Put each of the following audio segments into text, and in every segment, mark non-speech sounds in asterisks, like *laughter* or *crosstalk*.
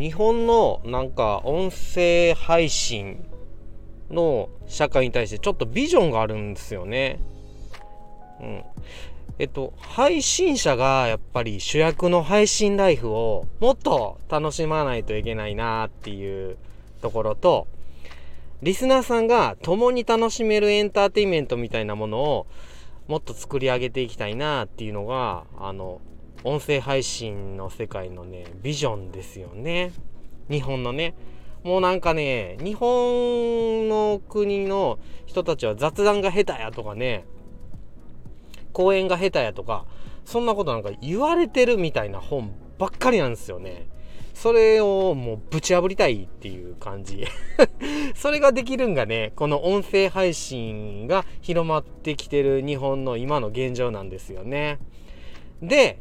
日本のなんか音声配信の社会に対してちょっとビジョンがあるんですよね。うん。えっと、配信者がやっぱり主役の配信ライフをもっと楽しまないといけないなっていうところと、リスナーさんが共に楽しめるエンターテインメントみたいなものをもっと作り上げていきたいなっていうのが、あの、音声配信の世界のね、ビジョンですよね。日本のね。もうなんかね、日本の国の人たちは雑談が下手やとかね、講演が下手やとか、そんなことなんか言われてるみたいな本ばっかりなんですよね。それをもうぶち破りたいっていう感じ。*laughs* それができるんがね、この音声配信が広まってきてる日本の今の現状なんですよね。で、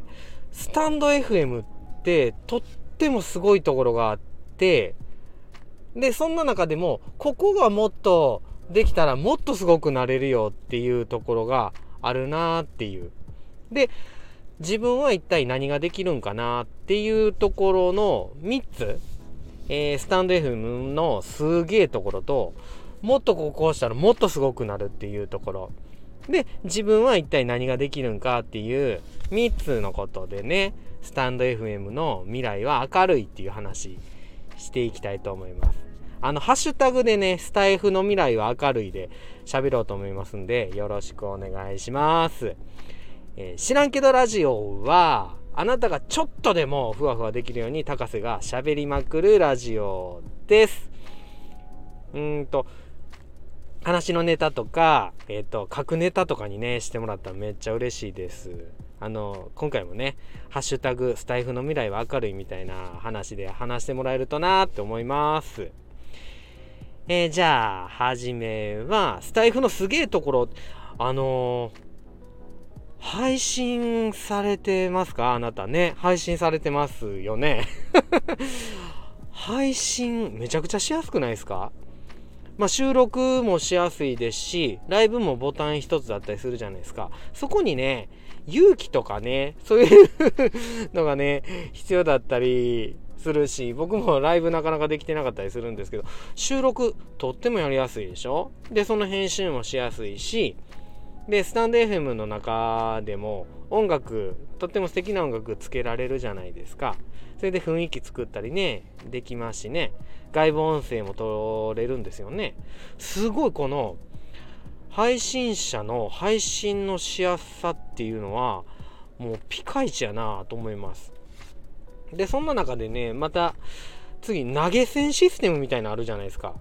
スタンド FM ってとってもすごいところがあって、で、そんな中でも、ここがもっとできたらもっとすごくなれるよっていうところがあるなっていう。で、自分は一体何ができるんかなっていうところの3つ、えー、スタンド FM のすげえところと、もっとここうしたらもっとすごくなるっていうところ。で、自分は一体何ができるんかっていう3つのことでね、スタンド FM の未来は明るいっていう話していきたいと思います。あの、ハッシュタグでね、スタイフの未来は明るいで喋ろうと思いますんで、よろしくお願いします。えー、知らんけどラジオは、あなたがちょっとでもふわふわできるように高瀬が喋りまくるラジオです。うんと、話のネタとか、えっ、ー、と、書くネタとかにね、してもらったらめっちゃ嬉しいです。あの、今回もね、ハッシュタグ、スタイフの未来は明るいみたいな話で話してもらえるとなって思います。えー、じゃあ、はじめは、スタイフのすげえところ、あのー、配信されてますか？あなたね。配信されてますよね。*laughs* 配信、めちゃくちゃしやすくないですか？まあ、収録もしやすいですし、ライブもボタン一つだったりするじゃないですか。そこにね、勇気とかね、そういうのがね、必要だったりするし、僕もライブなかなかできてなかったりするんですけど、収録とってもやりやすいでしょ？で、その編集もしやすいし、で、スタンド FM の中でも音楽、とっても素敵な音楽つけられるじゃないですか。それで雰囲気作ったりね、できますしね、外部音声も取れるんですよね。すごいこの配信者の配信のしやすさっていうのは、もうピカイチやなと思います。で、そんな中でね、また、次、投げ銭システムみたいなのあるじゃないですか。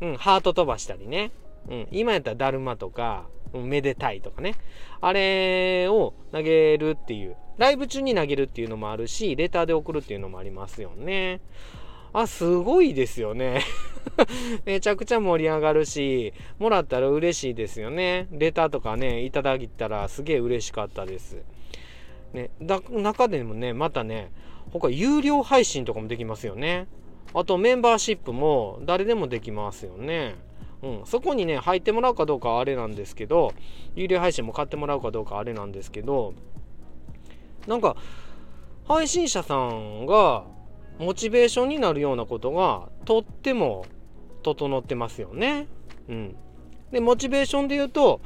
うん、ハート飛ばしたりね。うん、今やったらだるまとか、めでたいとかね。あれを投げるっていう。ライブ中に投げるっていうのもあるし、レターで送るっていうのもありますよね。あ、すごいですよね。*laughs* めちゃくちゃ盛り上がるし、もらったら嬉しいですよね。レターとかね、いただいたらすげえ嬉しかったです。ね、だ中でもね、またね、他有料配信とかもできますよね。あとメンバーシップも誰でもできますよね。うん、そこにね、入ってもらうかどうかあれなんですけど、有料配信も買ってもらうかどうかあれなんですけど、なんか、配信者さんがモチベーションになるようなことがとっても整ってますよね。うん。で、モチベーションで言うと、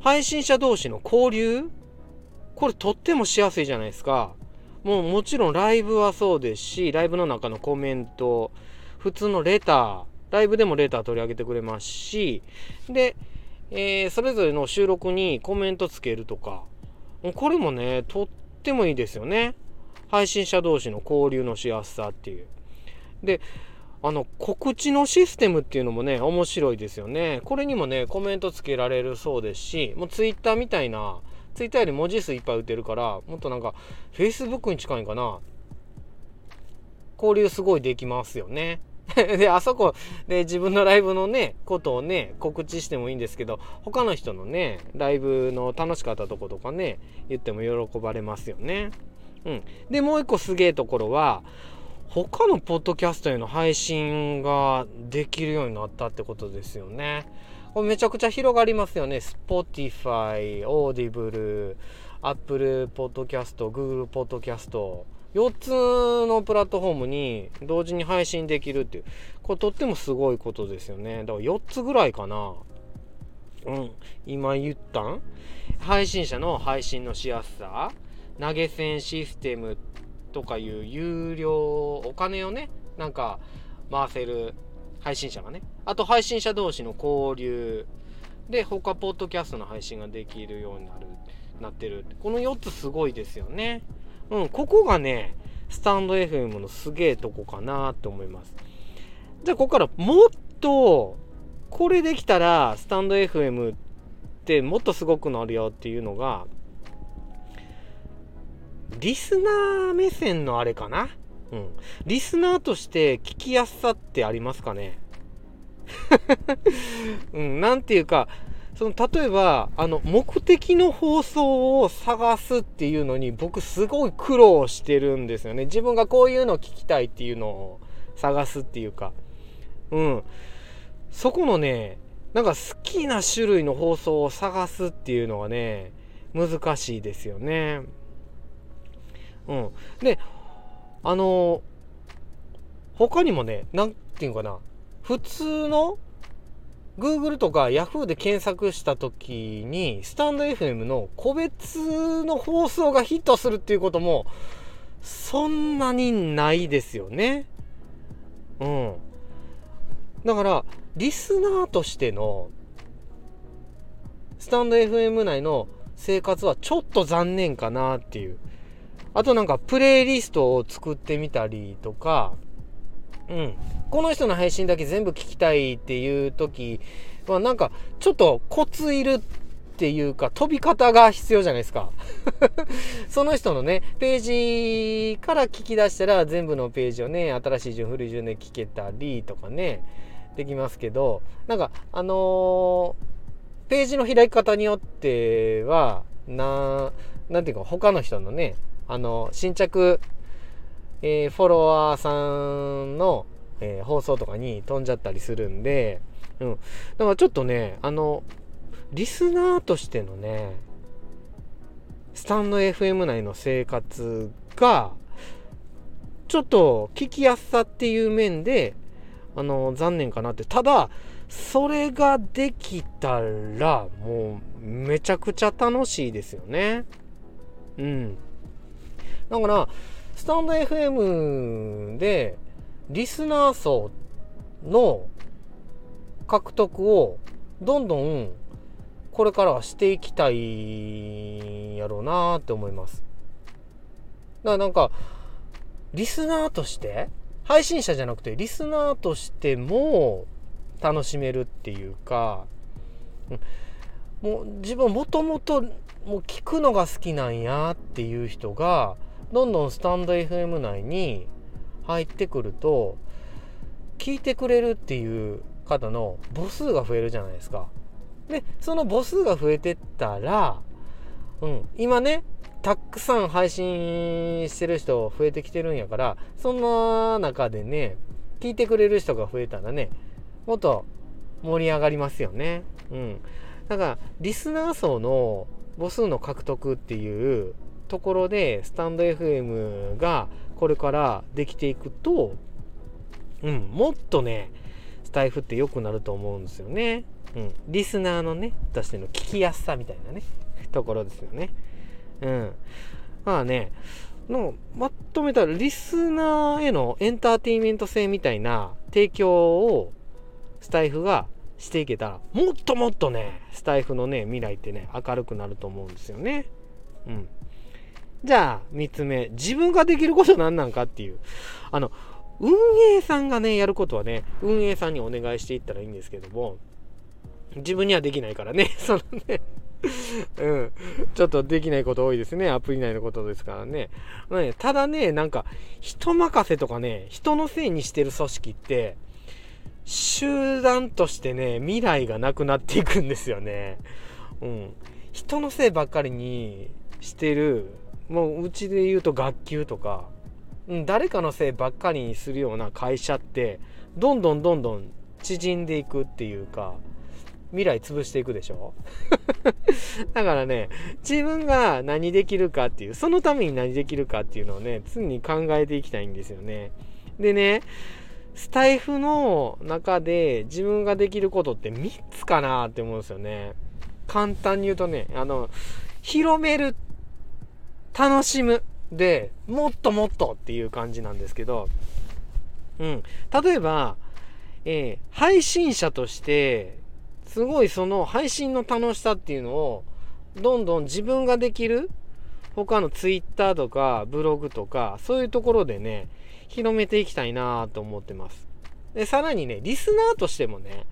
配信者同士の交流？これとってもしやすいじゃないですか。もうもちろんライブはそうですし、ライブの中のコメント、普通のレター、ライブでもレター取り上げてくれますし、で、えー、それぞれの収録にコメントつけるとか、これもね、とってもいいですよね。配信者同士の交流のしやすさっていう。で、あの、告知のシステムっていうのもね、面白いですよね。これにもね、コメントつけられるそうですし、もう Twitter みたいな、ツイッターより文字数いっぱい打てるから、もっとなんか、Facebook に近いかな。交流すごいできますよね。*laughs* で、あそこで自分のライブのね、ことをね、告知してもいいんですけど、他の人のね、ライブの楽しかったとことかね、言っても喜ばれますよね。うん。で、もう一個すげえところは、他のポッドキャストへの配信ができるようになったってことですよね。これめちゃくちゃ広がりますよね。Spotify、Audible、Apple Podcast、Google Podcast、4つのプラットフォームに同時に配信できるっていうこれとってもすごいことですよね。だから4つぐらいかな。うん。今言ったん？配信者の配信のしやすさ。投げ銭システムとかいう有料お金をねなんか回せる配信者がね。あと配信者同士の交流で他ポッドキャストの配信ができるようになるなってるこの4つすごいですよね。うんここがねスタンド FM のすげえとこかなって思います。じゃあここからもっとこれできたらスタンド FM ってもっとすごくなるよっていうのがリスナー目線のあれかな？うん。リスナーとして聞きやすさってありますかね？*laughs* うん、なんていうか、その例えば、あの、目的の放送を探すっていうのに僕すごい苦労してるんですよね。自分がこういうの聞きたいっていうのを探すっていうか。うん。そこのね、なんか好きな種類の放送を探すっていうのがね、難しいですよね。うん。で、あの他にもね、なんていうかな、普通の Google とか Yahoo で検索した時に、スタンド FM の個別の放送がヒットするっていうことも、そんなにないですよね。うん。だから、リスナーとしての、スタンド FM 内の生活はちょっと残念かなっていう。あとなんかプレイリストを作ってみたりとか、うん。この人の配信だけ全部聞きたいっていう時はなんかちょっとコツいるっていうか飛び方が必要じゃないですか *laughs* その人のね、ページから聞き出したら全部のページをね、新しい順、古い順で聞けたりとかね、できますけど、なんかあのー、ページの開き方によっては、な、なんていうか他の人のね、あの、新着、えー、フォロワーさんの、えー、放送とかに飛んじゃったりするんで、うん。だからちょっとね、あの、リスナーとしてのね、スタンド FM 内の生活が、ちょっと聞きやすさっていう面で、あの、残念かなって。ただ、それができたら、もう、めちゃくちゃ楽しいですよね。うん。だから、スタンド FM で、リスナー層の獲得をどんどんこれからはしていきたいやろうなって思います。だからなんか、リスナーとして、配信者じゃなくてリスナーとしても楽しめるっていうか、もう自分もともともう聞くのが好きなんやっていう人がどんどんスタンド FM 内に入ってくると聞いてくれるっていう方の母数が増えるじゃないですか。でその母数が増えてったら、うん、今ねたくさん配信してる人増えてきてるんやからそんな中でね聞いてくれる人が増えたらねもっと盛り上がりますよね。うん、だからリスナー層の母数の獲得っていうところでスタンド FM がこれからできていくと、うん、もっとね、スタイフって良くなると思うんですよね。うん。リスナーのね、としての聞きやすさみたいなね、ところですよね。うん。まあね、のまとめたらリスナーへのエンターテインメント性みたいな提供をスタイフがしていけたらもっともっとねスタイフのね未来ってね明るくなると思うんですよねうんじゃあ、3つ目。自分ができること何なんかっていう。あの、運営さんがね、やることはね、運営さんにお願いしていったらいいんですけども、自分にはできないからね、*laughs* そのねうん。ちょっとできないこと多いですね。アプリ内のことですからね。ねただね、なんか、人任せとかね、人のせいにしてる組織って、集団としてね、未来がなくなっていくんですよね。うん。人のせいばっかりにしてるもううちで言うと学級とか、誰かのせいばっかりにするような会社ってどんどんどんどん縮んでいくっていうか、未来潰していくでしょ？*laughs* だからね自分が何できるかっていうそのために何できるかっていうのをね常に考えていきたいんですよね。でねスタイフの中で自分ができることって3つかなって思うんですよね。簡単に言うとねあの広める楽しむでもっともっとっていう感じなんですけどうん。例えばえー、配信者としてすごいその配信の楽しさっていうのをどんどん自分ができる他の Twitter とかブログとかそういうところでね広めていきたいなと思ってます。でさらにねリスナーとしてもね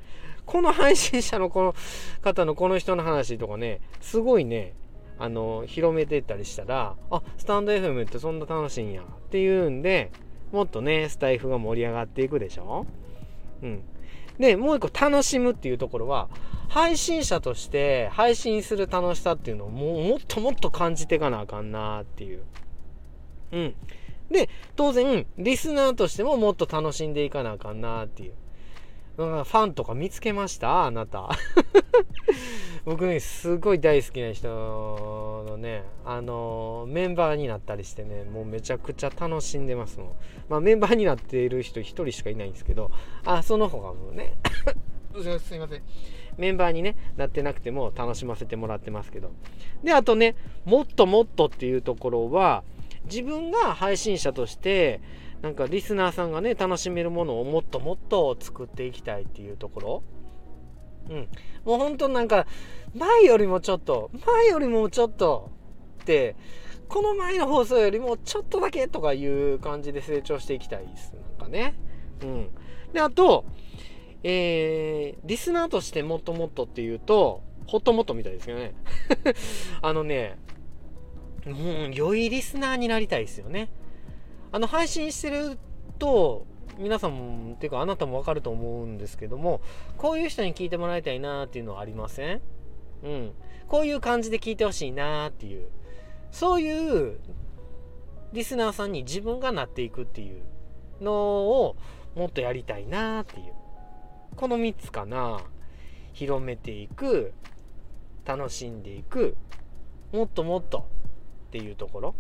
この配信者のこの方のこの人の話とかねすごいねあの広めていったりしたらあスタンド FM ってそんな楽しいんやっていうんでもっとねスタイフが盛り上がっていくでしょ？うん。で、もう一個楽しむっていうところは、配信者として配信する楽しさっていうのをももっともっと感じていかなあかんなっていう。うん。で、当然、リスナーとしてももっと楽しんでいかなあかんなっていう。ファンとか見つけました？あなた。*laughs* 僕ね、すごい大好きな人のね、あの、メンバーになったりしてね、もうめちゃくちゃ楽しんでますもん。まあ、メンバーになっている人1人しかいないんですけど、あ、その他もね、*coughs* すいません。メンバーにね、なってなくても楽しませてもらってますけど。で、あとね、もっともっとっていうところは、自分が配信者として、なんかリスナーさんがね、楽しめるものをもっともっと作っていきたいっていうところ。うん。もうほんとなんか、前よりもちょっと、前よりもちょっとって、この前の放送よりもちょっとだけとかいう感じで成長していきたいです。なんかね。うん。で、あと、えー、リスナーとしてもっともっとっていうと、ほっともっとみたいですよね。*laughs* あのね、もう良いリスナーになりたいですよね。あの、配信してると、皆さんも、っていうかあなたもわかると思うんですけども、こういう人に聞いてもらいたいなっていうのはありません？うん。こういう感じで聞いてほしいなっていう。そういうリスナーさんに自分がなっていくっていうのをもっとやりたいなっていう。この3つかな。広めていく、楽しんでいく、もっともっとっていうところ。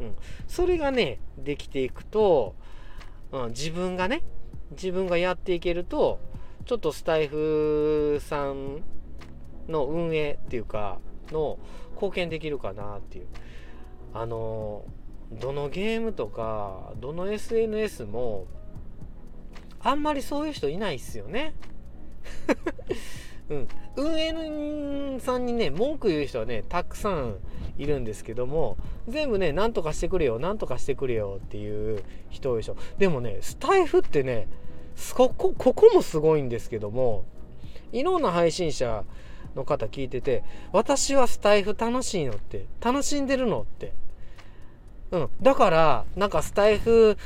うん。それがね、できていくと、うん、自分がね、自分がやっていけると、ちょっとスタイフさんの運営っていうか、の貢献できるかなっていう。あの、どのゲームとか、どの SNS も、あんまりそういう人いないっすよね。*laughs* うん。運営さんにね、文句言う人はね、たくさんいるんですけども、全部ね、なんとかしてくれよ、なんとかしてくれよっていう人でしょ。でもね、スタイフってね、ここ、ここもすごいんですけども、いろんな配信者の方聞いてて、私はスタイフ楽しいのって、楽しんでるのって。うん。だから、なんかスタイフ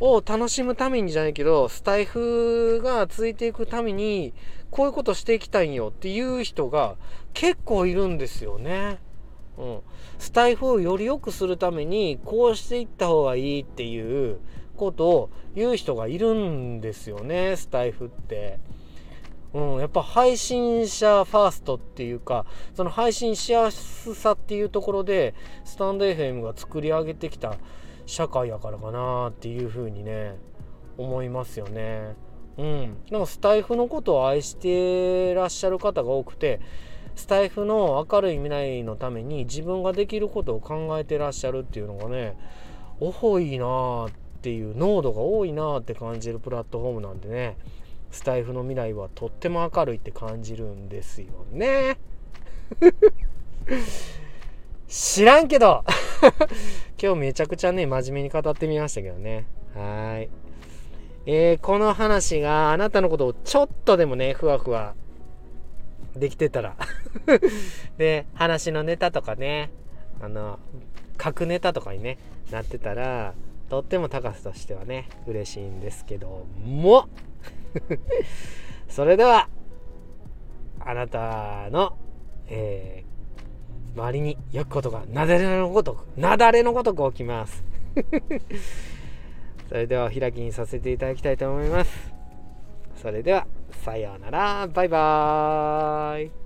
を楽しむためにじゃないけど、スタイフがついていくために、こういうことしていきたいんよっていう人が結構いるんですよね。うん。スタイフをより良くするために、こうしていった方がいいっていうことを言う人がいるんですよね、スタイフって。うん、やっぱ配信者ファーストっていうか、その配信しやすさっていうところで、スタンド FM が作り上げてきた社会やからかなっていうふうにね、思いますよね。うん。なんかスタイフのことを愛してらっしゃる方が多くて、スタイフの明るい未来のために自分ができることを考えてらっしゃるっていうのがね、多いなーっていう、濃度が多いなーって感じるプラットフォームなんでね、スタイフの未来はとっても明るいって感じるんですよね。*laughs* 知らんけど *laughs* 今日めちゃくちゃね、真面目に語ってみましたけどね。はい。えー、この話があなたのことをちょっとでもね、ふわふわできてたら *laughs* で、話のネタとかね、あの、書くネタとかにね、なってたら、とっても高さとしてはね、嬉しいんですけども、*laughs* それでは、あなたの、えー、周りに良くことが、なだれのごとく、なだれのごとく起きます。*laughs* それでは、お開きにさせていただきたいと思います。それでは、さようなら。バイバーイ。